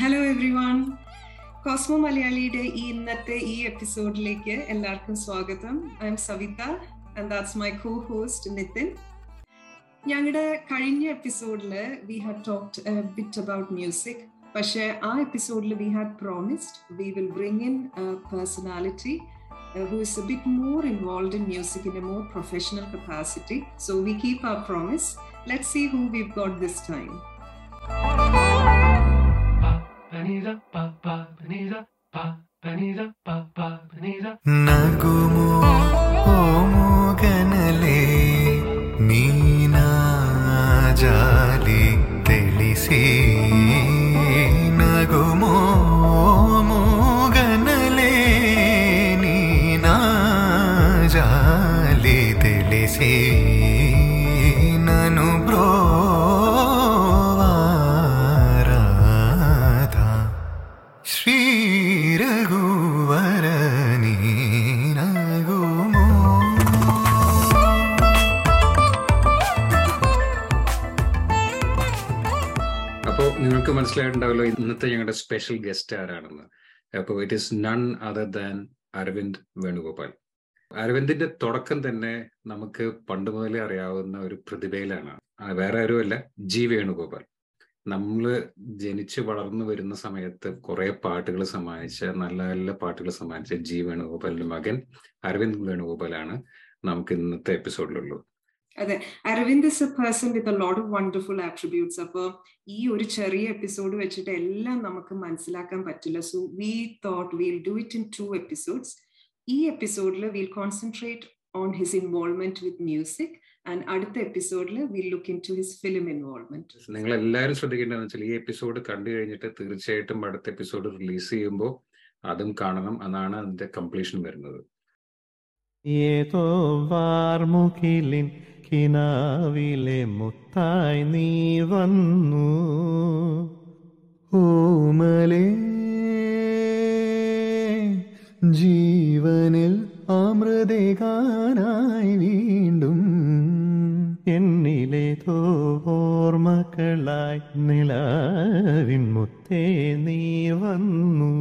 Hello every one Cosmo മലയാളിയുടെ ഈ ഇന്നത്തെ ഈ എപ്പിസോഡിലേക്ക് എല്ലാവർക്കും സ്വാഗതം I am Savitha and that's my co host Nithin ഞങ്ങളുടെ കഴിഞ്ഞ എപ്പിസോഡിൽ we had talked bit about music പക്ഷേ ആ എപ്പിസോഡിൽ we had promised we will bring in personality who is a bit more involved in music in a more professional capacity. So we keep our promise. Let's see who we've got this నగుము ఓము గనలే నీనా జాలి తెలిసి. నగుము ఓము గనలే నీనా జాలి తెలిసి. ഇന്നത്തെ ഞങ്ങളുടെ സ്പെഷ്യൽ ഗസ്റ്റ് ആരാണെന്ന്? അപ്പോൾ it is none other than Aravind Venugopal. അരവിന്ദിന്റെ തുടക്കം തന്നെ നമുക്ക് പണ്ട് മുതലേ അറിയാവുന്ന ഒരു പ്രതിഭയിലാണ്. വേറെ ആരുമല്ല ജി വേണുഗോപാൽ. നമ്മൾ ജനിച്ച് വളർന്നു വരുന്ന സമയത്ത് കുറെ പാട്ടുകൾ സമ്മാനിച്ച നല്ല നല്ല പാട്ടുകൾ സമ്മാനിച്ച ജി വേണുഗോപാലിന്റെ മകൻ അരവിന്ദ് വേണുഗോപാലാണ് നമുക്ക് ഇന്നത്തെ എപ്പിസോഡിലുള്ളത് അതെ. Aravind is a person with a lot of wonderful attributes അപ്പോൾ ഈ ഒരു ചെറിയ എപ്പിസോഡ് വെച്ചിട്ട് എല്ലാം നമുക്ക് മനസ്സിലാക്കാൻ പറ്റില്ല. So we thought will do it in two episodes ഈ എപ്പിസോഡിൽ will concentrate on his involvement with music and അടുത്ത എപ്പിസോഡിൽ will look into his film involvement നിങ്ങൾ എല്ലാവരും ശ്രദ്ധിക്കേണ്ടതെന്ന് വെച്ചാൽ ഈ എപ്പിസോഡ് കണ്ടു കഴിഞ്ഞിട്ട് തീർച്ചയായിട്ടും അടുത്ത എപ്പിസോഡ് റിലീസ് ചെയ്യുമ്പോൾ അതും കാണണം. എന്നാണ് അതിന്റെ കംപ്ലീഷൻ വരുന്നത്. ഏതോ വാർമുകിലിൻ കിനാവിലെ മുത്തായി നീ വന്നു. ഓമലേ ജീവനിൽ അമൃതകാനായി വീണ്ടും എന്നിലേതോ ഓർമ്മകളായി നിലാവിൻ മുത്തേ നീ വന്നു.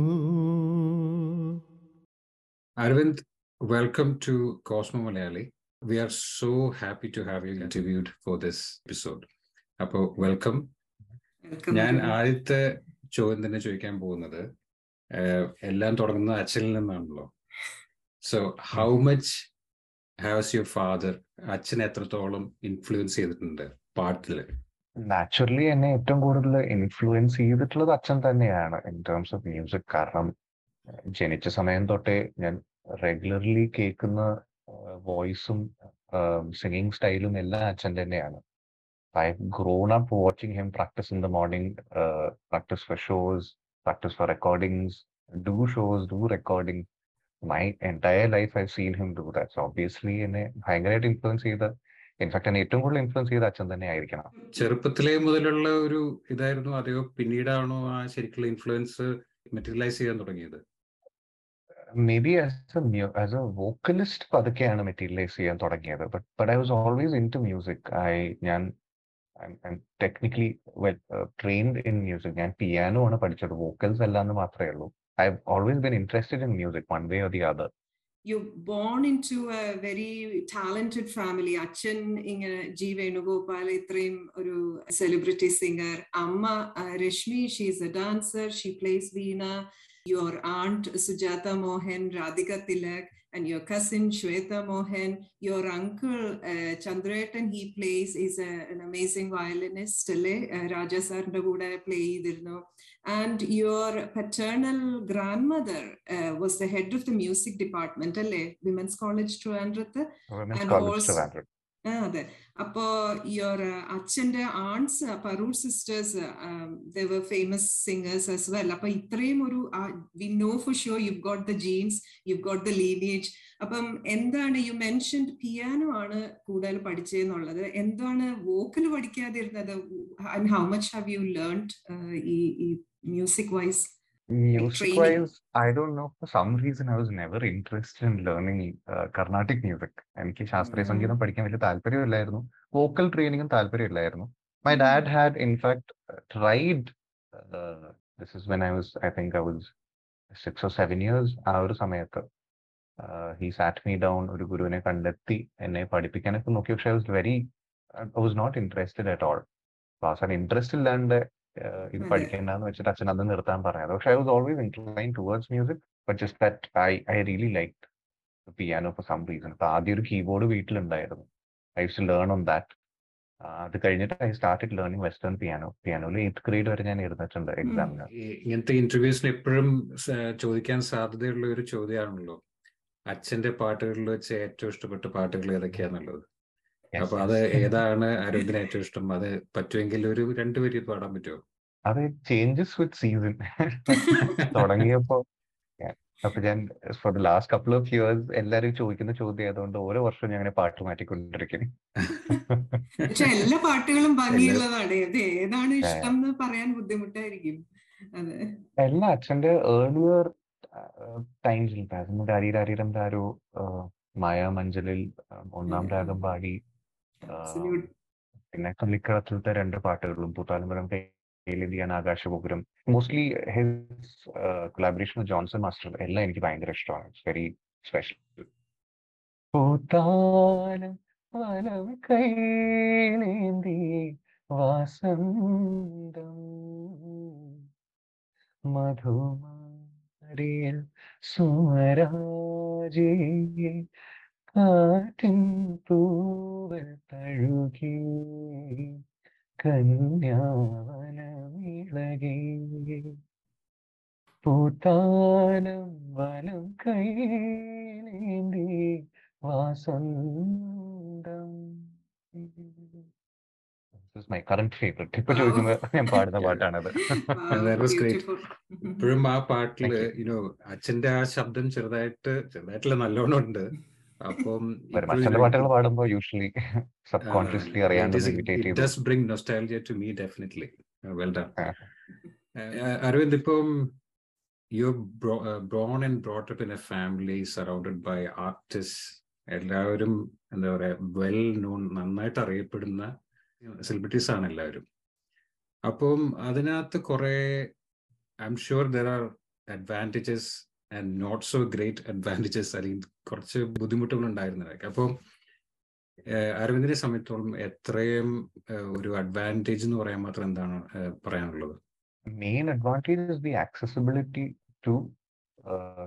Aravind welcome to Cosmo Malayali. We are so happy to have you interviewed for this episode. അപ്പോൾ വെൽക്കം ഞാൻ ആദ്യത്തെ ചോദ്യം തന്നെ ചോദിക്കാൻ പോകുന്നത് എല്ലാം തുടങ്ങുന്നത് അച്ഛനിൽ നിന്നാണല്ലോ. So how much has your father അച്ഛൻ എത്രത്തോളം ഇൻഫ്ലുവൻസ് ചെയ്തിട്ടുണ്ട് പാട്ടിൽ? നാച്ചുറലി എന്നെ ഏറ്റവും കൂടുതൽ ഇൻഫ്ലുവൻസ് ചെയ്തിട്ടുള്ളത് അച്ഛൻ തന്നെയാണ് ഇൻ ടേംസ് ഓഫ് മ്യൂസിക് കാരണം ജനിച്ച സമയം തൊട്ടേ ഞാൻ റെഗുലർലി കേൾക്കുന്ന വോയിസും സിംഗിങ് സ്റ്റൈലും എല്ലാം അച്ഛൻ തന്നെയാണ്. I grown up watching him practice in the morning practice for shows practice for recordings do shows do recording my entire life I seen him do that obviously എന്നെ ഭയങ്കരമായിട്ട് ഇൻഫ്ലുവൻസ് ചെയ്ത in fact ഏറ്റവും കൂടുതൽ influence ചെയ്ത അച്ഛൻ തന്നെ ആയിരിക്കണം. ചെറുപ്പത്തിലേ മുതലുള്ള ഒരു ഇതായിരുന്നു അതെയോ പിന്നീടാണോ ആ ശരിക്കുള്ള ഇൻഫ്ലുവൻസ് മെറ്റീരിയലൈസ് ചെയ്യാൻ തുടങ്ങിയത്? മേ as എ വോക്കലിസ്റ്റ് പതുക്കെയാണ് മെറ്റീരിയലൈസ് ചെയ്യാൻ തുടങ്ങിയത്. But but I was always into music I ഞാൻ technically well trained in music ഞാൻ പിയാനോ ആണ് പഠിച്ചത്. വോക്കൽസ് അല്ല എന്ന് മാത്രമേ ഉള്ളൂ. I always been interested in music one way or the other you born into a very talented family അച്ഛൻ ഇങ്ങനെ ജി വേണുഗോപാൽ ഇത്രയും ഒരു സെലിബ്രിറ്റി സിംഗർ അമ്മ Reshmi she's a dancer she plays Veena your aunt Sujata Mohan, Radhika Tilak, and your cousin Shweta Mohan, your uncle uh, he plays, is a, an amazing violinist, uh, Raja Sarnda Kuda And your paternal grandmother uh, was the head of the music department, Women's College Trivandrum. Women's and College also, അതെ. അപ്പോ your അച്ഛന്റെ aunts Parur sisters they're famous singers as well അപ്പൊ ഇത്രയും ഒരു we know for sure you got the genes you got the lineage അപ്പം എന്താണ് you mentioned piano ആണ് കൂടുതൽ പഠിച്ചതെന്നുള്ളത് എന്താണ് vocal പഠിക്കാതിരുന്നത്? How much have you learned ഈ music wise Music wise, I don't know. For some reason, I was never interested in learning uh, Carnatic music. എനിക്ക് ശാസ്ത്രീയ Mm. സംഗീതം പഠിക്കാൻ വലിയ താല്പര്യമില്ലായിരുന്നു വോക്കൽ ട്രെയിനിങ്ങും താല്പര്യമില്ലായിരുന്നു my. Dad had in fact tried this is when I was I think I was six or seven years ആ ഒരു സമയത്ത് he SAT me down ഒരു ഗുരുവിനെ കണ്ടെത്തി എന്നെ പഠിപ്പിക്കാനൊക്കെ നോക്കി പക്ഷെ I was very I was not interested at all അവസാനം ഇൻട്രസ്റ്റ് ഇല്ലാണ്ട് ഇത്. പഠിക്കേണ്ടെന്ന് വെച്ചിട്ട് അച്ഛൻ അത് നിർത്താൻ പറഞ്ഞത് പക്ഷെ I was always incline towards music but just that I I really like piano for some reason അപ്പൊ ആദ്യം ഒരു കീബോർഡ് വീട്ടിലുണ്ടായിരുന്നു. I to learn on that അത് കഴിഞ്ഞിട്ട് I started learning western piano പിയാനോയിൽ eighth grade വരെ ഞാൻ ഇരുന്നിട്ടുണ്ട് എക്സാമിന് ഇങ്ങനത്തെ ഇന്റർവ്യൂസിന് എപ്പോഴും ചോദിക്കാൻ സാധ്യതയുള്ള ഒരു ചോദ്യമാണല്ലോ. അച്ഛന്റെ പാട്ടുകളിൽ വെച്ച് ഏറ്റവും ഇഷ്ടപ്പെട്ട പാട്ടുകൾ ഏതൊക്കെയാന്നുള്ളത്? അപ്പൊ അത് ഏതാണ് അരവിന്ദിന് ഏറ്റവും ഇഷ്ടം? അത് പറ്റുമെങ്കിൽ ഒരു രണ്ടുപേര് പാടാൻ പറ്റുമോ അത് ചേഞ്ചസ് വിത്ത് സീസൺ തുടങ്ങിയപ്പോ. അപ്പൊ ഞാൻ for the last couple of years എല്ലാരും ചോദിക്കുന്ന ചോദ്യം ആയതുകൊണ്ട് ഓരോ വർഷവും ഞാൻ അങ്ങനെ പാട്ട് മാറ്റിക്കൊണ്ടിരിക്കുന്നു. പക്ഷെ എല്ലാ പാട്ടുകളും ഭംഗിയുള്ളതാണ്. ഏതാണ് ഇഷ്ടം എന്ന് പറയാൻ ബുദ്ധിമുട്ടായിരിക്കും. എല്ലാ അച്ഛന്റെ ഏർലിയർ ടൈംസിൽ രാരീരാരീരം രാരോ മായ മഞ്ചലിൽ ഒന്നാം. രാഗം പാടി. പിന്നെ കളിക്കളത്തിലത്തെ രണ്ട് പാട്ടുകളും പൂത്താലമ്പലം കയ്യിലെന്തിയാണ് Akashagopuram. Mostly his collaboration Johnson master എല്ലാം എനിക്ക് ഭയങ്കര ഇഷ്ടമാണ്. ഇറ്റ്സ് വെരി സ്പെഷ്യൽ പൂത്താലം കൈലേന്തി വാസന്തം. മധുമാരിയ സുമരാജേ കാറ്റിൻ തൂവൽ തഴുകി കന്യാവനമിളകി പൂത്താനം വനം കൈലേന്തി വാസന്തം മൈ കറന്റ് ഫേവറേറ്റ് ഇപ്പൊ Wow. ഞാൻ പാടുന്ന. പാട്ടാണത് Wow, That was great. beautiful. ഇപ്പോഴും ആ പാട്ടിൽ യുനോ അച്ഛന്റെ ആ ശബ്ദം ചെറുതായിട്ട് ചെറുതായിട്ടുള്ള നല്ലോണം ഉണ്ട് അപ്പം പാട്ടുകൾ പാടുമ്പോ യൂഷ്വലി സബ് കോൺഷ്യസ്ലി അറിയാണ്ട് does bring nostalgia to me definitely well done. Aravind ഇപ്പം you born and brought up in a family surrounded by artist എല്ലാവരും എന്താ പറയാ വെൽ നോൺ നന്നായിട്ട് അറിയപ്പെടുന്ന സെലിബ്രിറ്റീസ് ആണ് എല്ലാവരും. അപ്പം അതിനകത്ത് കുറെ I'm sure there are advantages and not so great advantages അല്ലെങ്കിൽ കുറച്ച് ബുദ്ധിമുട്ടുകൾ ഉണ്ടായിരുന്നതൊക്കെ അപ്പോൾ അരവിന്ദിനെ സംബന്ധിച്ചോളം എത്രയും ഒരു അഡ്വാന്റേജ് എന്ന് പറയാൻ മാത്രം എന്താണ് പറയാനുള്ളത്? Main advantage is the accessibility to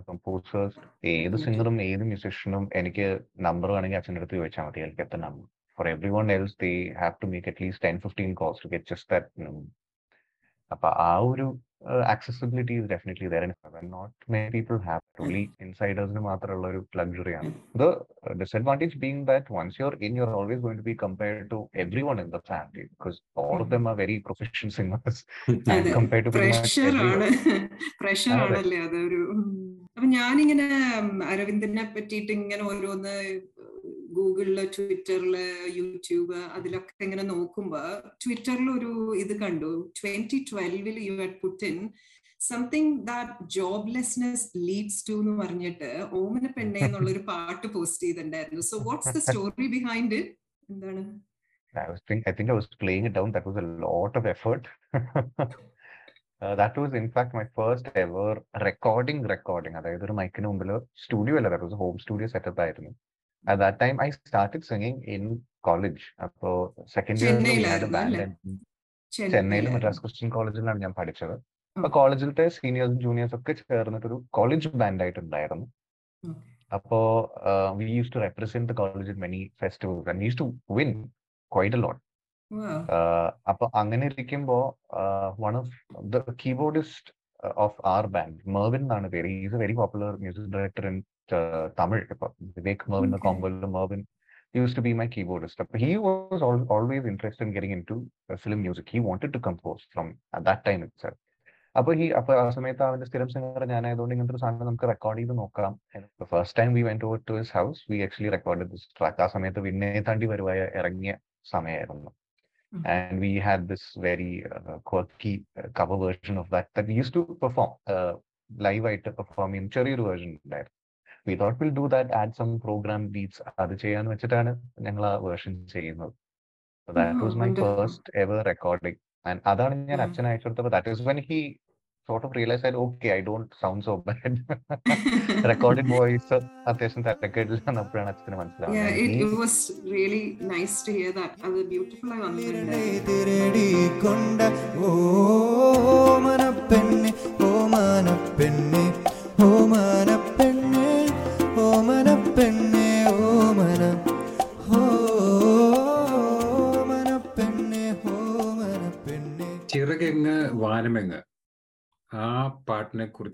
composers ഏത് സിംഗറും ഏത് മ്യൂസിഷ്യനും എനിക്ക് നമ്പർ വേണമെങ്കിൽ അച്ഛന്റെ അടുത്ത് ചോദിച്ചാൽ മതി. എനിക്ക് എത്ര number for everyone else they have to make at least ten fifteen calls to get just that അപ്പൊ ആ ഒരു accessibility is definitely there not many people have only ഇൻസൈഡേഴ്സിന് മാത്രമുള്ള ഒരു ലക്ഷറി ആണ് the disadvantage being that once you're in you're always going to be compared to everyone in the family because all of them are very profession singers compare to pressure. ആണല്ലേ അതൊരു. അപ്പൊ ഞാനിങ്ങനെ അരവിന്ദനെ പറ്റിയിട്ട് ഇങ്ങനെ ഓരോന്ന് ഗൂഗിളിൽ ട്വിറ്ററിൽ യൂട്യൂബ് അതിലൊക്കെ ഇങ്ങനെ നോക്കുമ്പോ ട്വിറ്ററിൽ ഒരു ഇത് കണ്ടു twenty ട്വൽവിൽ you had put in something that joblessness leads to എന്ന് പറഞ്ഞിട്ട് ഓമന പെണ്ണെ എന്നുള്ള ഒരു പാട്ട് പോസ്റ്റ് ചെയ്തിട്ടുണ്ടായിരുന്നു so what's the story behind എന്താണ് I was think I think I was playing it down. That was a lot of effort. uh, that was in fact my first ever recording recording. അതായത് ഒരു മൈക്കിന് മുമ്പിൽ studio അല്ല that was home studio setup ആയിരുന്നു at that time I started singing in college അപ്പോ second year? ചെന്നൈയിൽ Madras Christian കോളേജിലാണ് ഞാൻ പഠിച്ചത്. അപ്പൊ കോളേജിലത്തെ സീനിയേഴ്സും ജൂനിയേഴ്സും ഒക്കെ ചേർന്നിട്ട് ഒരു കോളേജ് ബാൻഡ് ആയിട്ടുണ്ടായിരുന്നു. അപ്പോ we use to represent the college in many festivals and use to win quite a lot. അപ്പൊ അങ്ങനെ ഇരിക്കുമ്പോ one of the keyboardist of our band Mervin എന്നാണ് പേര്. Is a very popular music director in ഇപ്പൊ Vivek Mervin Okay. കോമ്പോയിൽ Mervin used to be my keyboardist. But he was al- always interested in getting into uh, film music. He wanted to compose from at that time itself. അപ്പൊ ഈ അപ്പൊ ആ സമയത്ത് അവന്റെ സ്ഥിരം singer ഞാനായതുകൊണ്ട് ഇങ്ങനത്തെ ഒരു സാധനം നമുക്ക് റെക്കോർഡ് ചെയ്ത് നോക്കാം first time we went over to his house we actually record this track ആ സമയത്ത് വിണ്ണേ താണ്ടി വരുവായ ഇറങ്ങിയ സമയമായിരുന്നു Mhm. and we had this very uh, quirky uh, cover version of that that we used to perform uh, live ആയിട്ട് perform ചെയ്യും ചെറിയൊരു version ഉണ്ടായിരുന്നു we thought will do that add some program beats അത് ചെയ്യാന്ന് വെച്ചിട്ടാണ് ഞങ്ങൾ ആ version ചെയ്യുന്നത് that was my. First ever recording and അതാണ് ഞാൻ. അച്ഛൻ അയച്ചു കൊടുത്തപ്പോൾ that is when he sort of realized that okay, I don't sound so bad Recorded voice അത്യാവശ്യം തിരക്കേടില്ല എന്നപ്പോഴാണ് അച്ഛന് Yeah, മനസ്സിലാവുന്നത് it, was really nice to hear that. അത് ബ്യൂട്ടിഫുൾ ആയി വന്നിട്ടുണ്ട്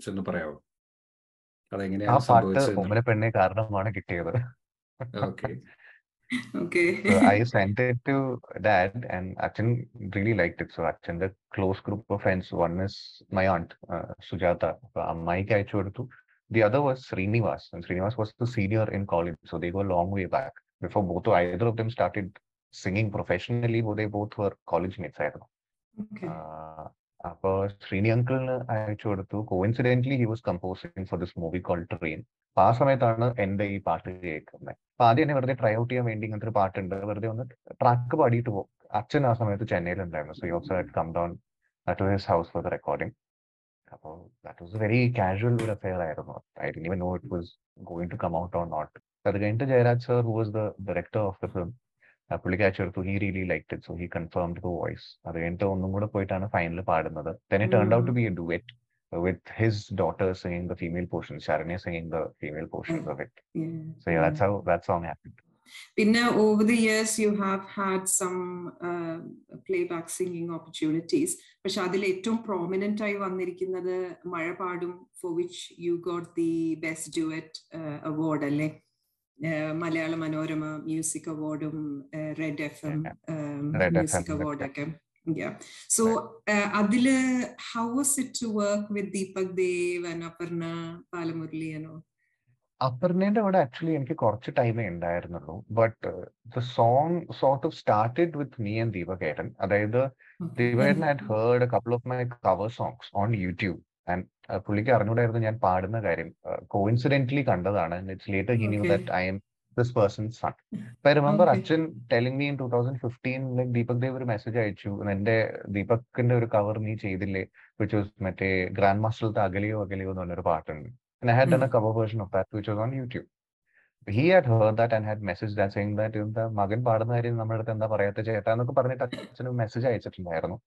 പാട്ടിനെ കുറിച്ചൊന്ന് പറയാമോ ആ അതെങ്ങനെയാണ് പാട്ട് സംഭവിച്ചത് ഓമന പെണ്ണെ കാരണമാണ് കിട്ടിയത് okay Okay. So I sent it to dad, and Achan really liked it. So Achan, the close group of friends, one is my aunt, uh, Sujata. Ammaike അയച്ചു കൊടുത്തു. The other was Srinivas, and Srinivas was the senior in college, so they go a long way back. Before both either of them started singing professionally, they both were college mates ആയിരുന്നു. Okay. Uh, അപ്പൊ ശ്രീനി അങ്കിളിന് അയച്ചു കൊടുത്തു. Coincidentally he was composing for this movie call train അപ്പൊ ആ സമയത്താണ് എന്റെ ഈ പാട്ട് കേൾക്കുന്നത്. അപ്പൊ ആദ്യം എന്നെ വെറുതെ ട്രൈ ഔട്ട് ചെയ്യാൻ വേണ്ടി ഇങ്ങനത്തെ ഒരു പാട്ടുണ്ട്. വെറുതെ ഒന്ന് ട്രാക്ക് പാടിയിട്ട് പോകും അച്ഛൻ ആ സമയത്ത് ചെന്നൈയിലുണ്ടായിരുന്നു. So യോസ് had come down to his house for the recording അപ്പോൾ ദാറ്റ് വാസ് വെരി കാഷ്വൽ ഒരു അഫെയർ ആയിരുന്നു. I'd know it was going to come out or not അത് കഴിഞ്ഞിട്ട് Jayaraj sir who was the director of the film പുള്ളിക്ക് അയച്ചെടുത്തു he really like it so he confirmed the voice അത് കഴിഞ്ഞിട്ട് ഒന്നും കൂടെ പോയിട്ടാണ് ഫൈനൽ പാടുന്നത് then it turned out to be a duet with his daughter singing the female portion Sharanya singing the female portions of it Yeah. so yeah that's how that song happened പിന്നെ over the years you have had some uh, playback singing opportunities പക്ഷെ അതിൽ ഏറ്റവും prominent ആയി വന്നിരിക്കുന്നത് മഴപാടും for which you got the best duet award അല്ലേ Uh, Malayala Manorama music അവാർഡും red F M music FM, award okay. ഒക്കെ so അതിൽ how was it to work with Deepak Dev and Aparna Balamurali ആണോ അപർണയുടെ അവിടെ ആക്ച്വലി എനിക്ക് കുറച്ച് ടൈമേ ഉണ്ടായിരുന്നുള്ളൂ. But the song sort of started with me and ദീപകേരൻ അതായത് ദീപകേരൻ had heard couple of my cover songs on YouTube and പുള്ളിക്ക് അറിഞ്ഞൂടായിരുന്നു ഞാൻ പാടുന്ന കാര്യം കോയിൻസിഡന്റലി കണ്ടതാണ് it's later he knew Okay. That I'm this person son അപ്പൊ ഐ റിമെമ്പർ Okay. അച്ഛൻ telling me in two thousand fifteen Deepak Dev ഒരു message അയച്ചു എന്റെ ദീപകിന്റെ ഒരു കവർ നീ ചെയ്തില്ലേ വിച്ച് വാസ് മറ്റേ ഗ്രാൻഡ് മാസ്റ്ററിലത്തെ അകലിയോ അകലിയോ എന്ന് പറഞ്ഞൊരു പാട്ടുണ്ട് And I had done a Mm. cover version of that, which was on YouTube. He had heard that and had messaged that saying that എന്താ മകൻ പാടുന്ന കാര്യം നമ്മുടെ അടുത്ത് എന്താ പറയാത്ത ചേട്ടാ എന്നൊക്കെ പറഞ്ഞിട്ട് അച്ഛന് മെസ്സേജ് അയച്ചിട്ടുണ്ടായിരുന്നു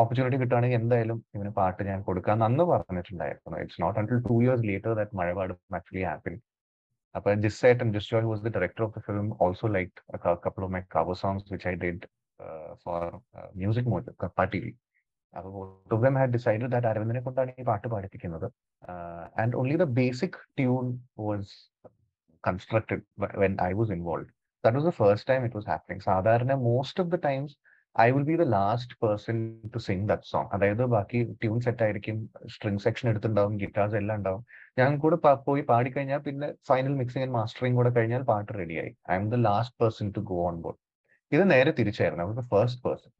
ഓപ്പർച്യൂണിറ്റി കിട്ടുകയാണെങ്കിൽ എന്തായാലും ഇവന് പാട്ട് ഞാൻ കൊടുക്കാന്ന് അന്ന് പറഞ്ഞിട്ടുണ്ടായിരുന്നു. It's not until two years later that മഴപാട് actually happen അപ്പൊ Jis സേട്ടൻ Jis Joy was the director of the film also like couple of my cover songs which I did for music mod പാട്ടി ടി വി അപ്പൊ both of them had decided that അരവിന്ദനെ കൊണ്ടാണ് ഈ പാട്ട് പാടിപ്പിക്കുന്നത്. And only the basic tune was constructed when I was involve that was the first time it was happening സാധാരണ most of the times I will be the last person to sing that song അതായത് ബാക്കി tune set ആയിരിക്കും string section എടുത്തുണ്ടാവും guitars എല്ലാം ഉണ്ടാവും. ഞാൻ കൂടെ പോയി പാടിക്കഴിഞ്ഞാൽ പിന്നെ ഫൈനൽ മിക്സിംഗ് ആൻഡ് മാസ്റ്ററിംഗ് കൂടെ കഴിഞ്ഞാൽ പാട്ട് റെഡിയായി I'm the last person to go on board ഇത് നേരെ തിരിച്ചായിരുന്നു. ദ ഫസ്റ്റ് പേഴ്സൺ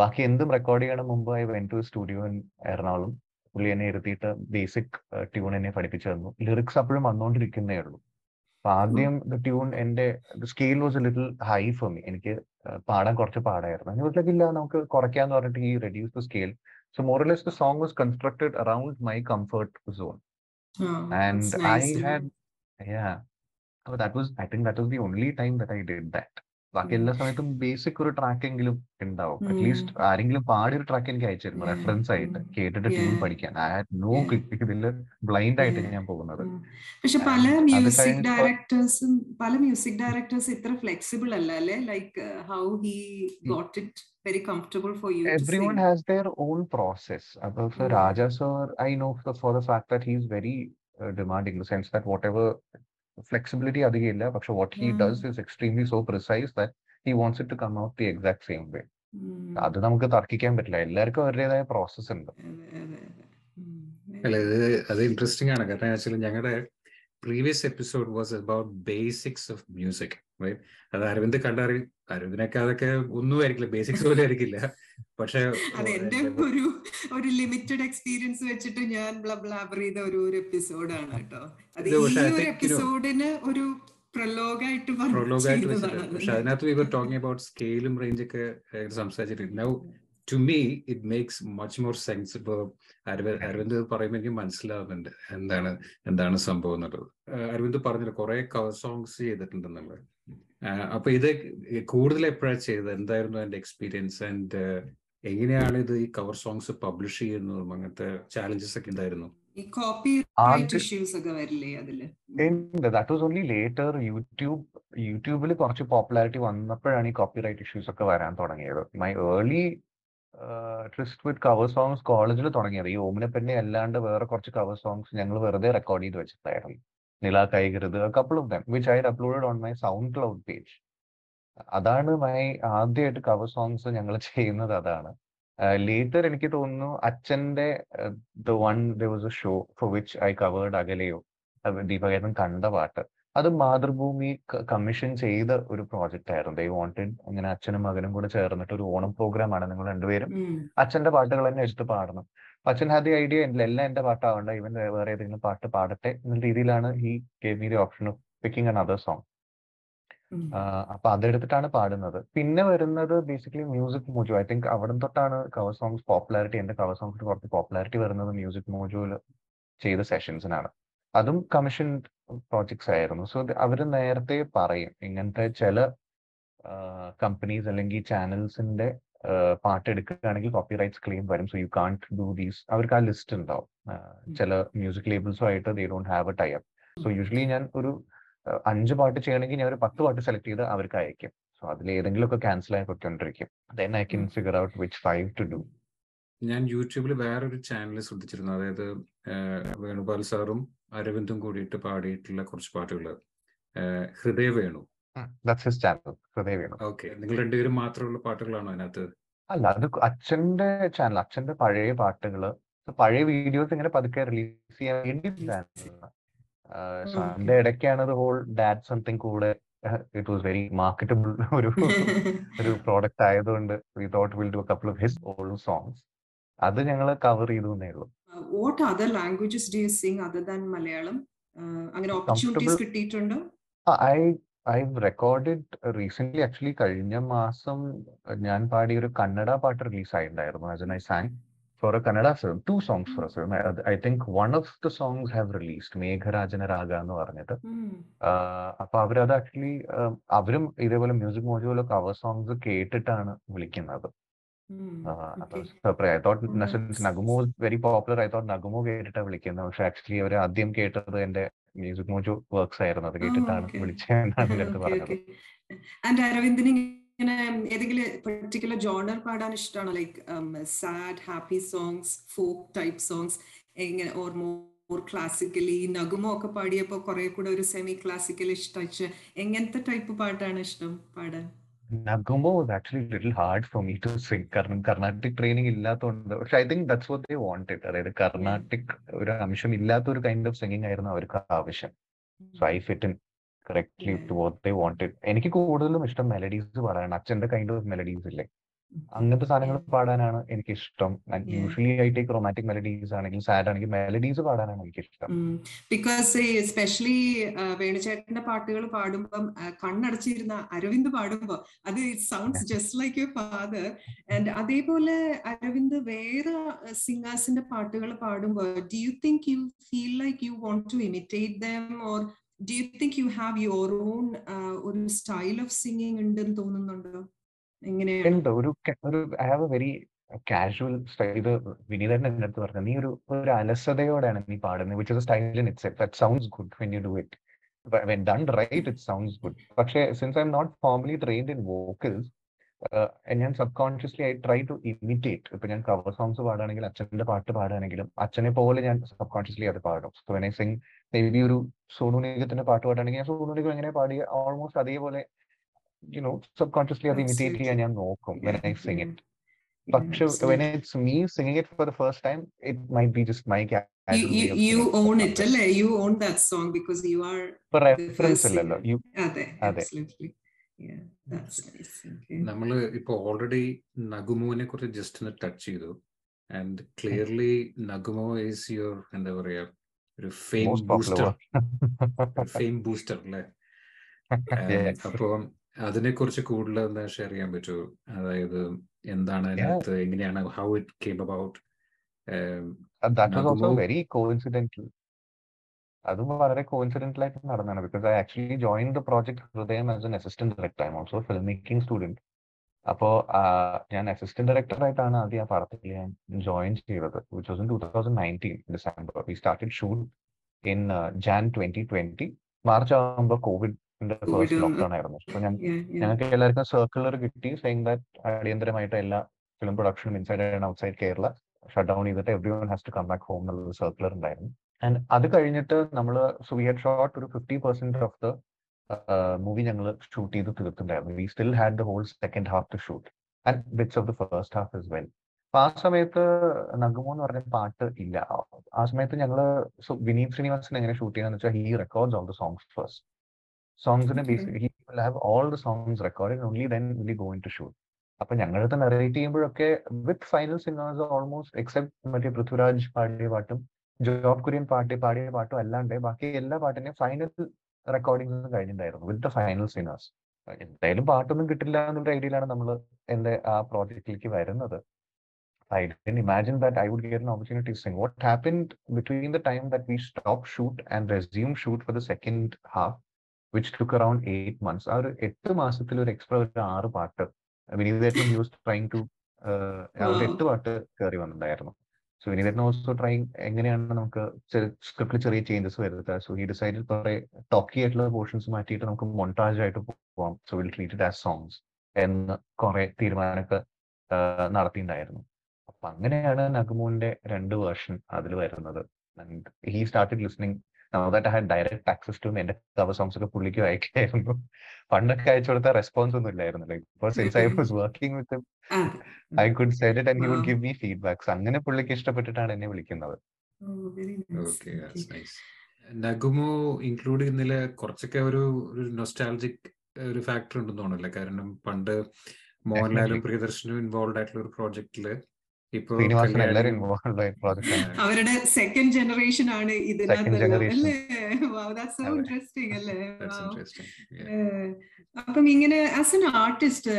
ബാക്കി എന്തും റെക്കോർഡ് ചെയ്യണം മുമ്പ് I went to studio Ernakulam. പുള്ളി എന്നെ ഇരുത്തിയിട്ട് ബേസിക് ട്യൂൺ എന്നെ പഠിപ്പിച്ചു തന്നു. ലിറിക്സ് അപ്പോഴും വന്നുകൊണ്ടിരിക്കുന്നേ ഉള്ളൂ. അപ്പൊ ആദ്യം ട്യൂൺ എന്റെ scale was little high for me എനിക്ക് പാടാൻ കുറച്ച് പാടായിരുന്നു. ഞാൻ ലൈക്ക് ഇല്ല നമുക്ക് കുറയ്ക്കാന്ന് പറഞ്ഞിട്ട് ഈ reduce the scale so more less the song was constructed around my comfort zone and I had yeah, but that was, I think that was the only time that I did that. ബാക്കി എല്ലാ സമയത്തും basic ഒരു track എങ്കിലും ഉണ്ടാവും. At least ആരെങ്കിലും പാടിയ ഒരു track എനിക്ക് അയച്ചിരുന്നു. റെഫറൻസ് ആയിട്ട്. കേട്ടിട്ട് ട്യൂൺ Yeah. പഠിക്കാൻ ഐ ഹാഡ് നോ. ഇതിൽ ബ്ലൈൻഡ് ആയിട്ട് ഞാൻ പോകുന്നത്. പക്ഷെ പല മ്യൂസിക് ഡയറക്ടേഴ്സും പല മ്യൂസിക് ഡയറക്ടേഴ്സ് ഇത്ര ഫ്ലെക്സിബിൾ അല്ല അല്ലേ like how he got it very comfortable for you everyone has their own process. About Mm. Raja sir, I know for, for the fact that he's very uh, demanding in the sense that whatever flexibility അധികമില്ല. പക്ഷെ what he does is extremely so precise that he he it to come out the exact same way way. അത് നമുക്ക് തർക്കിക്കാൻ പറ്റില്ല. എല്ലാവർക്കും അവരുടേതായ process ഉണ്ട്. അല്ല ഇത് അത് ഇൻട്രസ്റ്റിംഗ് ആണ്. കാരണം ആക്ച്വലി ഞങ്ങളുടെ previous episode was about basics of music അത് അരവിന്ദ് കണ്ടറി അരവിന്ദിനൊക്കെ അതൊക്കെ ഒന്നും ആയിരിക്കില്ല. ബേസിക്സ് പോലും ആയിരിക്കില്ല. പക്ഷെ ഒരു ഒരു ലിമിറ്റഡ് എക്സ്പീരിയൻസ് വെച്ചിട്ട് ഞാൻ ബ്ലബ്ലാബർ ചെയ്ത ഒരു ഒരു എപ്പിസോഡാണ് കേട്ടോ. അത് ഈ ഒരു എപ്പിസോഡിന് ഒരു പ്രലോഗായിട്ട് പക്ഷെ അതിനകത്ത് വി വർ ടോക്കിംഗ് അബൌട്ട് സ്കെയിലും റേഞ്ച് ഒക്കെ ആയിട്ട് now to me it makes much more sense ഇപ്പോൾ അരവിന്ദ് അരവിന്ദ് പറയുമ്പോൾ എനിക്ക് മനസ്സിലാവുന്നുണ്ട് എന്താണ് എന്താണ് സംഭവം എന്നുള്ളത്. അരവിന്ദ് പറഞ്ഞില്ല കുറെ കവർ സോങ്സ് ചെയ്തിട്ടുണ്ടെന്നുള്ളത്. അപ്പൊ ഇത് കൂടുതൽ എപ്പോഴാണ് ചെയ്തത്? എന്തായിരുന്നു എന്റെ എക്സ്പീരിയൻസ് ആൻഡ് എങ്ങനെയാണ് ഇത് ഈ കവർ സോങ്സ് പബ്ലിഷ് ചെയ്യുന്നതും അങ്ങനത്തെ ചാലഞ്ചസ് ഒക്കെ ഉണ്ടായിരുന്നു? ഈ കോപ്പി റൈറ്റ് ഒക്കെ വരില്ലേ അതിൽ? That was only later YouTube യൂട്യൂബിൽ കുറച്ച് പോപ്പുലാരിറ്റി വന്നപ്പോഴാണ് ഈ കോപ്പിറൈറ്റ് ഇഷ്യൂസ് ഒക്കെ വരാൻ തുടങ്ങിയത്. My early tryst with cover songs കോളേജിൽ തുടങ്ങിയത്. ഈ ഓമിനെ പിന്നെ അല്ലാണ്ട് വേറെ കുറച്ച് കവർ സോങ്സ് ഞങ്ങൾ വെറുതെ റെക്കോർഡ് ചെയ്ത് വെച്ചിട്ടുണ്ടായിരുന്നു. നില കൈകരുത് couple of them which I uploaded on my SoundCloud page അതാണ് മൈ ആദ്യമായിട്ട് കവർ സോങ്സ് ഞങ്ങൾ ചെയ്യുന്നത് അതാണ്. ലേറ്റർ എനിക്ക് തോന്നുന്നു അച്ഛന്റെ the one the was a show for which I covered അകലെയോ ദീപകേതൻ കണ്ട പാട്ട്. അത് മാതൃഭൂമി കമ്മീഷൻ ചെയ്ത ഒരു പ്രോജക്റ്റ് ആയിരുന്നു. ദൈ വോണ്ടഡ് അങ്ങനെ അച്ഛനും മകനും കൂടെ ചേർന്നിട്ട് ഒരു ഓണം പ്രോഗ്രാം ആണ് നിങ്ങൾ രണ്ടുപേരും അച്ഛന്റെ പാട്ടുകൾ തന്നെ എടുത്ത് പാടണം. അപ്പൊ അച്ഛൻ ഹാദി ഐഡിയ എല്ലാം എന്റെ പാട്ടാവണ്ട ഇവൻ വേറെ ഏതെങ്കിലും പാട്ട് പാടട്ടെ എന്ന രീതിയിലാണ് ഈ gave me the option of picking an other song. അപ്പൊ അതെടുത്തിട്ടാണ് പാടുന്നത്. പിന്നെ വരുന്നത് basically music mojo I think അവിടെ തൊട്ടാണ് കവർ സോങ്സ് പോപ്പുലാരിറ്റി എന്റെ കവർ സോങ്സിന് കുറച്ച് പോപ്പുലാരിറ്റി വരുന്നത് മ്യൂസിക് മോജോയിൽ ചെയ്ത സെഷൻസിനാണ് അതും കമ്മീഷൻ പ്രോജക്ട്സ് ആയിരുന്നു. സോ അവർ നേരത്തെ പറയും ഇങ്ങനത്തെ ചില കമ്പനീസ് അല്ലെങ്കിൽ ചാനൽസിന്റെ പാട്ട് എടുക്കുകയാണെങ്കിൽ കോപ്പി റൈറ്റ്സ് ക്ലെയിം വരും. So you can't do these അവർക്ക് ആ ലിസ്റ്റ് ഉണ്ടാവും. ചില music ലേബിൾസുമായിട്ട് they don't have a tie up so usually ഞാൻ ഒരു അഞ്ച് പാട്ട് ചെയ്യണമെങ്കിൽ ഞാൻ ഒരു പത്ത് പാട്ട് സെലക്ട് ചെയ്ത് അവർക്ക് അയക്കും. സോ അതിൽ ഏതെങ്കിലും ഒക്കെ ക്യാൻസൽ ആയി പൊയ്ക്കൊണ്ടിരിക്കും. Then I can figure out which five to do ഞാൻ യൂട്യൂബിൽ വേറൊരു ചാനൽ ശ്രദ്ധിച്ചിരുന്നു. അതായത് വേണുപാൽ സാറും അരവിന്ദും കൂടിയിട്ട് പാടിയിട്ടുള്ള കുറച്ച് പാട്ടുകൾ ഹൃദയ വേണു. ഓക്കെ. നിങ്ങൾ രണ്ടുപേരും മാത്രമുള്ള പാട്ടുകളാണോ അതിനകത്ത്? അല്ല അത് അച്ഛന്റെ ചാനൽ അച്ഛന്റെ പഴയ പാട്ടുകൾ. പഴയ വീഡിയോസ് ഇങ്ങനെ പതുക്കെ റിലീസ് ചെയ്യാൻ വേണ്ടി. അതിന്റെ ഇടയ്ക്കാണ് ഒരു ഹോൾ ഡാറ്റ് സംതിങ് കൂടെ ഇറ്റ് വാസ് വെരി മാർക്കറ്റബിൾ ഒരു ഒരു പ്രോഡക്റ്റ് ആയതുകൊണ്ട് we thought will do couple of his old songs അത് ഞങ്ങൾ കവർ ചെയ്തു എന്നേ ഉള്ളൂ. What other languages do you sing other than Malayalam അങ്ങനെ ഓപ്പർച്യൂണിറ്റീസ് കിട്ടിയിട്ടുണ്ട്? കിട്ടിയിട്ടുണ്ടോ I I recorded recent actually കഴിഞ്ഞ മാസം ഞാൻ പാടിയ ഒരു കന്നഡ പാട്ട് റിലീസ് ആയിട്ടുണ്ടായിരുന്നു. As I sang for a Kannada film two songs for a film I think one of the songs have released മേഘരാജന രാഗ എന്ന് പറഞ്ഞിട്ട്. അപ്പൊ അവരത് ആക്ച്വലി അവരും ഇതേപോലെ മ്യൂസിക് മോജുവിലെ കവർ സോങ്സ് കേട്ടിട്ടാണ് വിളിക്കുന്നത്. I thought നഗുമോ. Very popular I thought നഗുമോ കേട്ടിട്ടാ വിളിക്കുന്നത്. പക്ഷെ ആക്ച്വലി അവർ ആദ്യം കേട്ടത് എന്റെ മ്യൂസിക് മോജു വർക്ക്സ് ആയിരുന്നു. അത് കേട്ടിട്ടാണ്. വിളിച്ചതെന്നാണ് എന്റെ അടുത്ത് പറഞ്ഞത്. ഇങ്ങനെ ഏതെങ്കിലും പെർട്ടിക്കുലർ ജോണർ പാടാൻ ഇഷ്ടമാണോ like sad happy songs folk type songs എങ്ങനെ ഓർ മോർ ക്ലാസിക്കലി നഗുമോ ഒക്കെ പാടിയപ്പോ കുറെ കൂടെ ഒരു സെമി ക്ലാസിക്കൽ ഇഷ്ടം എങ്ങനത്തെ ടൈപ്പ് പാട്ടാണ് ഇഷ്ടം പാടാൻ? Nagumo was actually little hard for me to sing കാരണം കർണാട്ടിക് ട്രെയിനിങ് ഇല്ലാത്തതുകൊണ്ട് പക്ഷെ I think that's what they wanted അതായത് കർണാട്ടിക് ഒരു അംശം ഇല്ലാത്ത ഒരു കൈൻഡ് ഓഫ് സിംഗിങ് ആയിരുന്നു അവർക്ക് ആവശ്യം. So I fit in correctly. To what they wanted എനിക്ക് കൂടുതലും ഇഷ്ടം മെലഡീസ് പാടാനാണ്. അച്ഛന്റെ കൈൻഡ് ഓഫ് മെലഡീസ് ഇല്ലേ? അങ്ങനത്തെ സാധനങ്ങൾ പാടാനാണ് എനിക്ക് ഇഷ്ടം. Usually I take romantic melodies ആണെങ്കിൽ സാഡ് ആണെങ്കിൽ മെലഡീസ് പാടാനാണ് എനിക്ക് ഇഷ്ടം ബിക്കോസ് എസ്പെഷ്യലി വേണുചേട്ടന്റെ പാട്ടുകൾ പാടുമ്പം ആ, കണ്ണടച്ചിരുന്ന അരവിന്ദ് പാടുമ്പോ അത് sounds just like your father and അതേപോലെ അരവിന്ദ് വേറെ സിംഗേഴ്സിന്റെ പാട്ടുകൾ പാടുമ്പോ do you think you feel like you want to imitate them or do you think you have your own ഒരു സ്റ്റൈൽ ഓഫ് സിംഗിങ് ഉണ്ടെന്ന് തോന്നുന്നുണ്ടോ? എങ്ങനെയാണ്? കാഷ്വൽ സ്റ്റൈൽ ഇത് വിനീതന്റെ പറഞ്ഞത്. നീ ഒരു ഒരു അലസതയോടെയാണ് നീ പാടുന്നത് which style in it's that sounds good when you do it when done right it sounds good പക്ഷേ since I'm not formally trained in vocals ഞാൻ subconsciously I try to imitate ഇപ്പൊ ഞാൻ കവർ സോങ്സ് പാടുകയാണെങ്കിൽ അച്ഛന്റെ പാട്ട് പാടുകയാണെങ്കിലും അച്ഛനെ പോലെ ഞാൻ subconsciously അത് പാടും. So when I sing maybe ഒരു സോണു നിഗത്തിന്റെ പാട്ട് പാടുകയാണെങ്കിൽ ഞാൻ സോണു നിഗം എങ്ങനെ പാടിയ? ഓൾമോസ്റ്റ് അതേപോലെ യു നോ സബ് കോൺഷ്യസ്ലി അത് ഇമിറ്റേറ്റ് ചെയ്യാൻ ഞാൻ നോക്കും വെൻ ഐ സിംഗ് ഇറ്റ് പക്ഷെ when it's me singing it for the first time, it might be just my You, you, you own it, അല്ലേ? You own that song because you are the reference. You അതെ, അതെ. absolutely. Yeah, that's nice. Okay. നമ്മൾ ഇപ്പൊ already നഗുമോനെ കുറിച്ച് just ഒന്ന് touch ചെയ്തു. And clearly Nagumo is your എന്താ പറയാ ഒരു ഫെയിം ബൂസ്റ്റർ. ഫെയിം ബൂസ്റ്റർ അല്ലേ? അപ്പോ അതിനെ കുറിച്ച് കൂടുതൽ എന്താ ഷെയർ ചെയ്യാൻ പറ്റുമോ അതായത് എന്താണ് അതിനകത്ത് എങ്ങനെയാണ് how it came about that was also Nagumo very coincidental അതും വളരെ കോയിൻസിഡന്റൽ ആയിട്ട് നടന്നതാണ്. Because I actually join the project Hridayam as an assistant director I also film making student അപ്പോ ഞാൻ അസിസ്റ്റന്റ് ഡയറക്ടർ ആയിട്ടാണ് ആദ്യം ആ പടത്തിൽ ഞാൻ ജോയിൻ ചെയ്തത് which was in two thousand nineteen December we started shoot in Jan twenty twenty March ആകുമ്പോൾ Covid first lockdown ആയിരുന്നു. ഞങ്ങൾക്ക് എല്ലാവർക്കും സർക്കുലർ കിട്ടി സെയിങ് ദാറ്റ് അടിയന്തരമായിട്ട് എല്ലാ film പ്രൊഡക്ഷനും inside and outside Kerala shut down ചെയ്തിട്ട് every one has to come back home എന്നുള്ള circular ഉണ്ടായിരുന്നു. ആൻഡ് അത് കഴിഞ്ഞിട്ട് നമ്മൾ വി ഹഡ് ഷോട്ട് ഒരു fifty percent of the movie ഞങ്ങൾ ഷൂട്ട് ചെയ്ത് തീർത്തിട്ടുണ്ടായിരുന്നു. We still had the whole second half to shoot and bits of the first half is well അപ്പൊ ആ സമയത്ത് നഗമോ എന്ന് പറഞ്ഞ പാട്ട് ഇല്ല. ആ സമയത്ത് ഞങ്ങൾ സോ വിനീത് ശ്രീനിവാസൻ എങ്ങനെ ഷൂട്ട് ചെയ്യാന്ന് വെച്ചാൽ he records all the songs first സോങ്സിന് he will have all the songs record only then will going to shoot അപ്പൊ ഞങ്ങളുടെ narrate ചെയ്യുമ്പോഴൊക്കെ with final singers almost except മറ്റേ പൃഥ്വിരാജ് പാടിയ പാട്ടും ജോബ് കുര്യൻ പാട്ട് പാടിയ പാട്ടും അല്ലാണ്ട് ബാക്കി എല്ലാ പാട്ടിന്റെയും ഫൈനൽ റെക്കോർഡിംഗ്സും കഴിഞ്ഞിട്ടുണ്ടായിരുന്നു. വിത്ത് ദ ഫൈനൽ സിംഗേഴ്സ് എന്തായാലും പാട്ടൊന്നും കിട്ടില്ല എന്നുള്ള ഐഡിയയിലാണ് നമ്മൾ എന്റെ ആ പ്രോജക്റ്റിലേക്ക് വരുന്നത്. I'd imagine that I would get opportunity sing what happen between the time that we stop shoot and resume shoot for the second half which took which took around eight months, ആ ഒരു എട്ട് മാസത്തിൽ ഒരു extra ഒരു ആറ് പാട്ട്. വിനീതേട്ടൻ use trying to എട്ട് പാട്ട് കയറി വന്നിട്ടുണ്ടായിരുന്നു. സോ ട്രൈങ് എങ്ങനെയാണ് നമുക്ക് സ്ക്രിപ്റ്റിൽ ചെറിയ ചേഞ്ചസ് വരുത്തുക സോ ഈ കുറെ ടോക്കി ആയിട്ടുള്ള പോർഷൻസ് മാറ്റിയിട്ട് നമുക്ക് മൊണ്ടാജ് ആയിട്ട് പോവാം. So will treat as songs എന്ന് കുറെ തീരുമാനമൊക്കെ നടത്തിയിട്ടുണ്ടായിരുന്നു. അപ്പൊ അങ്ങനെയാണ് നഗമോന്റെ രണ്ട് വേർഷൻ അതിൽ വരുന്നത്. He started listening that had direct access to എന്റെ കവർ സോങ്സ് ഒക്കെ പുള്ളിക്ക് അയക്കായിരുന്നു പണ്ടൊക്കെ അയച്ചു കൊടുത്ത റെസ്പോൺസ് ഒന്നും since I was working with. I could said it and he would Wow. Give me feedbacks അങ്ങനെ പുള്ളിക്ക് ഇഷ്ടപ്പെട്ടിട്ടാണ് എന്നെ വിളിക്കുന്നത് very nice. Okay. Nice Nagumo include ചെയ്യുന്നതിൽ കുറച്ചൊക്കെ ഒരു ഒരു നൊസ്റ്റാൾജിക് ഒരു ഫാക്ടർ ഉണ്ടെന്ന് തോന്നുന്നില്ല കാരണം പണ്ട് മോഹൻലാലും. പ്രിയദർശനും ഇൻവോൾവ് ആയിട്ടുള്ള ഒരു പ്രോജക്റ്റിൽ അവരുടെ സെക്കൻഡ് ജനറേഷൻ ആണ് ഇതിനകത്ത് അല്ലേ? Wow, that's so interesting അല്ലേ? That's interesting. Yeah. ഏഹ് അപ്പം ഇങ്ങനെ as an artist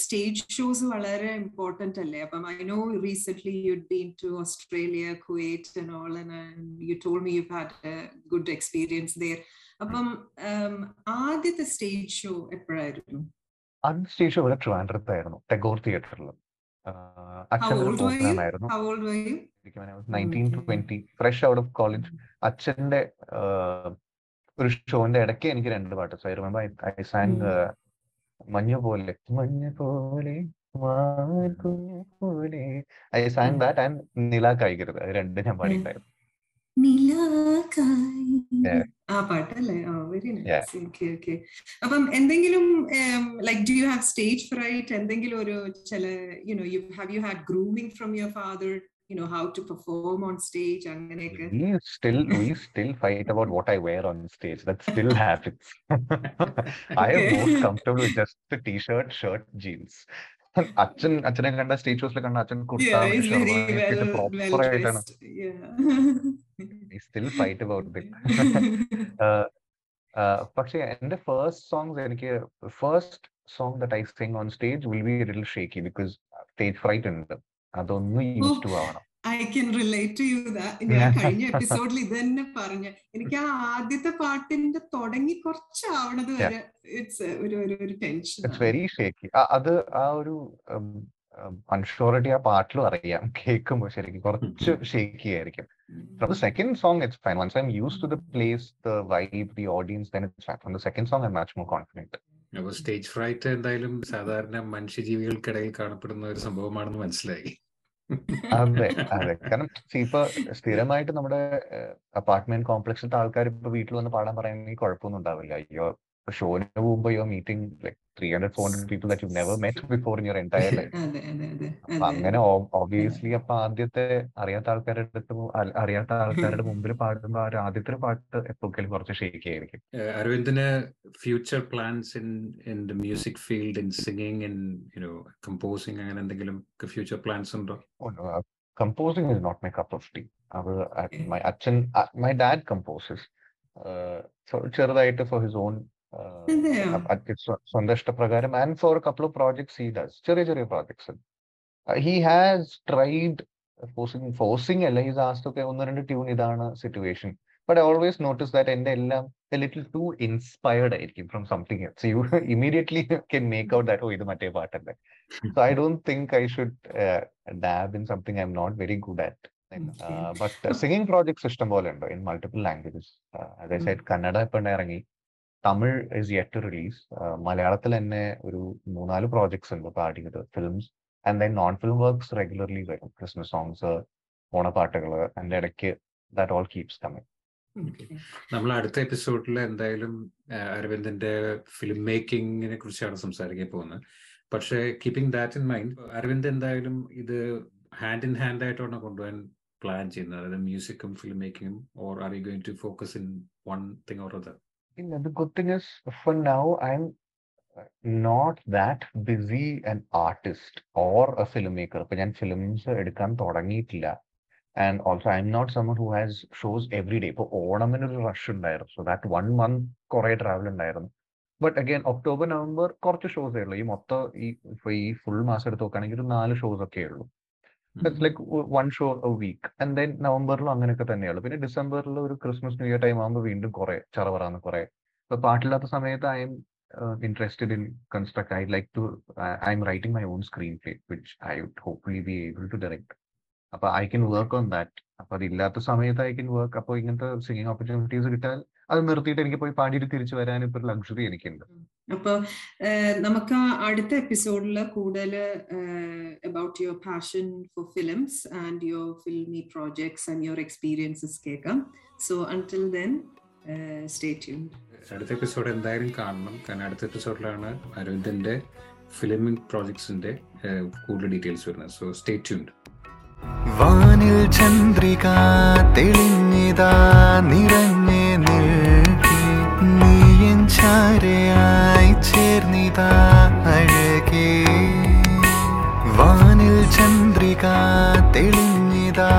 stage shows വളരെ ഇമ്പോർട്ടന്റ് അല്ലേ? അപ്പം I know recent you been to Australia Kuwait and all you told me you had good experience there അപ്പം ആദ്യത്തെ stage show എപ്പോഴായിരുന്നു? ആദ്യത്തെ സ്റ്റേജ് ഷോ ഇവിടെ ട്രിവാൻഡ്രത്തായിരുന്നു ടെഗോർ തിയേറ്ററിൽ ഫ്രഷ് ഔട്ട് ഓഫ് കോളേജ് അച്ഛന്റെ ഒരു ഷോന്റെ ഇടയ്ക്ക് എനിക്ക് രണ്ട് പാട്ട്. So I remember I sang മഞ്ഞു പോലെ മഞ്ഞ പോലെ പോലെ. ഐ സാങ് ദാറ്റ് ആൻഡ് നില കായികരുത്. രണ്ട് ഞാൻ പാടിയിട്ടുണ്ടായിരുന്നു. ആ പാട്ടല്ലേ ആ very Yeah. Nice okay okay അപ്പം എന്തെങ്കിലും like do you have stage fright എന്തെങ്കിലും ഒരു ചില you know you have you had grooming from your father you know how to perform on stage അങ്ങനെയൊക്കെ We still we still fight about what I wear on stage. That still happens. I am most Okay. comfortable with just the t-shirt, shirt, jeans. അച്ഛൻ അച്ഛനെ കണ്ട stage ഷോസിൽ കണ്ട അച്ഛൻ ആയിട്ടാണ്. Still fight about പക്ഷേ എന്റെ first songs എനിക്ക് first song the I sing on stage will be little shaky because stage fright ഉണ്ട്. അതൊന്നും യൂസ് ടു ആവണം. I can relate to you ഞാൻ കഴിഞ്ഞ എപ്പിസോഡിൽ ഇത് തന്നെ പറഞ്ഞ. എനിക്ക് ആ ആദ്യത്തെ പാട്ടിന്റെ തുടങ്ങി കുറച്ചാവണത് വരെ ഇറ്റ്സ് ഒരു ഒരു ഒരു ടെൻഷൻ ഇറ്റ്സ് വെരി ഷേക്കി അത് ആ ഒരു അൺഷോറിറ്റി ആ പാട്ടിലും അറിയാം കേൾക്കുമ്പോൾ ശരിക്കും കുറച്ച് ഷേക്കി ആയിരിക്കും. From the second second song, it's fine. Once I'm used to the place, the vibe, the audience, then it's fine from the second song, I match more confident. അപ്പോൾ സ്റ്റേജ് ഫ്രൈറ്റ് എന്തായാലും സാധാരണ മനുഷ്യജീവികൾക്കിടയിൽ കാണപ്പെടുന്ന ഒരു സംഭവമാണെന്ന് മനസ്സിലായി. അതെ അതെ. കാരണം ഇപ്പൊ സ്ഥിരമായിട്ട് നമ്മുടെ അപ്പാർട്ട്മെന്റ് കോംപ്ലക്സിലത്തെ ആൾക്കാർ ഇപ്പൊ വീട്ടിൽ വന്ന് പാടാൻ പറയുന്നെങ്കിൽ കുഴപ്പമൊന്നും ഉണ്ടാവില്ല. അയ്യോ ഷോന് പോകുമ്പോ you meeting three hundred four hundred people that you never met before in your entire life അതെ അതെ അതെ അപ്പൊ അങ്ങനെ ഓബിയസ്ലി അപ്പൊ ആദ്യത്തെ അറിയാത്ത ആൾക്കാരുടെ അടുത്ത് അറിയാത്ത ആൾക്കാരുടെ മുമ്പിൽ പാടുമ്പോൾ ആ ഒരു ആദ്യത്തെ പാട്ട് എപ്പോഴും കുറച്ച് ഷേക്ക് ആയിരിക്കും. അരവിന്ദിന് future plans in in the music field in singing in you know composing അങ്ങനെ എന്തെങ്കിലും ഫ്യൂച്ചർ പ്ലാൻസ് ഉണ്ടോ? Composing is not my cup of tea അത് മൈ അച്ഛൻ മൈ ഡാഡ് കമ്പോസസ് ചെറുതായിട്ട് ഫോർ ഹിസ് ഓൺ? സ്വന്തം ഇഷ്ടപ്രകാരം. And for couple of projects he does ചെറിയ ചെറിയ projects he has tried forcing forcing അല്ല ഹീസ് ആസ്റ്റ് ഒക്കെ ഒന്ന് രണ്ട് ട്യൂൺ ഇതാണ് situation but I always notice that എന്റെ എല്ലാം ലിറ്റിൽ ടു ഇൻസ്പയർഡ് ആയിരിക്കും from something else you immediately can make out that oh ഇത് മറ്റേ പാട്ടല്ലേ. So I don't think I should dab in something I'm not very good Okay. But singing projects ഇഷ്ടം പോലെ ഉണ്ട് in multiple languages അതേ side Kannada ഇപ്പൊ ഇറങ്ങി Tamil is yet to release മലയാളത്തിൽ തന്നെ ഒരു മൂന്നാൽ പ്രോജക്ട്സ് ഉണ്ട് പാടിയത് films and then non film works regularly വരും. ക്രിസ്മസ് സോങ്സ് ഓണപ്പാട്ടുകൾ എന്റെ ഇടയ്ക്ക് ദാറ്റ് ഓൾ കീപ്സ് കമ്മിങ്. നമ്മൾ അടുത്ത എപ്പിസോഡിൽ എന്തായാലും അരവിന്ദിന്റെ ഫിലിം മേക്കിങ്ങിനെ കുറിച്ചാണ് സംസാരിക്കാൻ പോകുന്നത്. പക്ഷേ keeping that in mind Aravind എന്തായാലും ഇത് ഹാൻഡ് ഇൻ ഹാൻഡ് ആയിട്ടാണ് കൊണ്ടുപോകാൻ പ്ലാൻ ചെയ്യുന്നത്. അതായത് മ്യൂസിക്കും film മേക്കിങ്ങും or are you going to focus in one thing or other Yeah, the good thing is, for now, I'm not not that busy an artist or a filmmaker. ഇപ്പൊ ഞാൻ films എടുക്കാൻ തുടങ്ങിയിട്ടില്ല. And also I'm not someone who has shows every day ഇപ്പൊ ഓണമിന് ഒരു rush ഉണ്ടായിരുന്നു. So that one month കുറെ travel ഉണ്ടായിരുന്നു. ബട്ട് അഗൈൻ ഒക്ടോബർ നവംബർ കുറച്ച് ഷോസേ ഉള്ളൂ. ഈ മൊത്തം ഈ ഇപ്പൊ ഈ ഫുൾ മാസം എടുത്ത് നോക്കുകയാണെങ്കിൽ ഒരു നാല് ഷോസ് ഒക്കെ ഉള്ളൂ. Like one show a week and then നവംബറിലും അങ്ങനെയൊക്കെ തന്നെയുള്ളു. പിന്നെ ഡിസംബറിൽ ഒരു ക്രിസ്മസ് ന്യൂ ഇയർ ടൈം ആകുമ്പോൾ വീണ്ടും കുറെ ചറവറാന്ന് കുറെ. ഇപ്പൊ പാട്ടില്ലാത്ത സമയത്ത് I'm interested in construct I like to I'm writing my own screen play which I would hopefully be able to direct അപ്പൊ I can work on that. അപ്പൊ അതില്ലാത്ത സമയത്ത് ഐ കൻ വർക്ക്. അപ്പോൾ ഇങ്ങനത്തെ സിംഗിങ് ഓപ്പർച്യൂണിറ്റീസ് കിട്ടാൻ അത് നിർത്തിയിട്ട് എനിക്ക് പോയി പാടിയിട്ട് തിരിച്ചു വരാൻ ഇപ്പൊ ലക്ഷറി എനിക്കുണ്ട്. അപ്പൊ നമുക്ക് അടുത്ത എപ്പിസോഡിൽ കൂടുതൽ about your passion for films and your filmy projects and your experiences കേൾക്കാം. So until then stay tuned അടുത്ത എപ്പിസോഡ് എന്തായാലും കാണണം. കാരണം അടുത്ത എപ്പിസോഡിലാണ് അരവിന്ദന്റെ ഫിലിമിംഗ് പ്രോജക്ട്സിന്റെ കൂടുതൽ ഡീറ്റെയിൽസ് വരുന്നത്. സോ സ്റ്റേ ട്യൂൺഡ് വാനിൽ ചന്ദ്രിക തെളിഞ്ഞിതാ നിറഞ്ഞ നീയൻ ചാരയായി ചേർന്നിതാ അഴകേ. വാനിൽ ചന്ദ്രിക തെളിഞ്ഞിതാ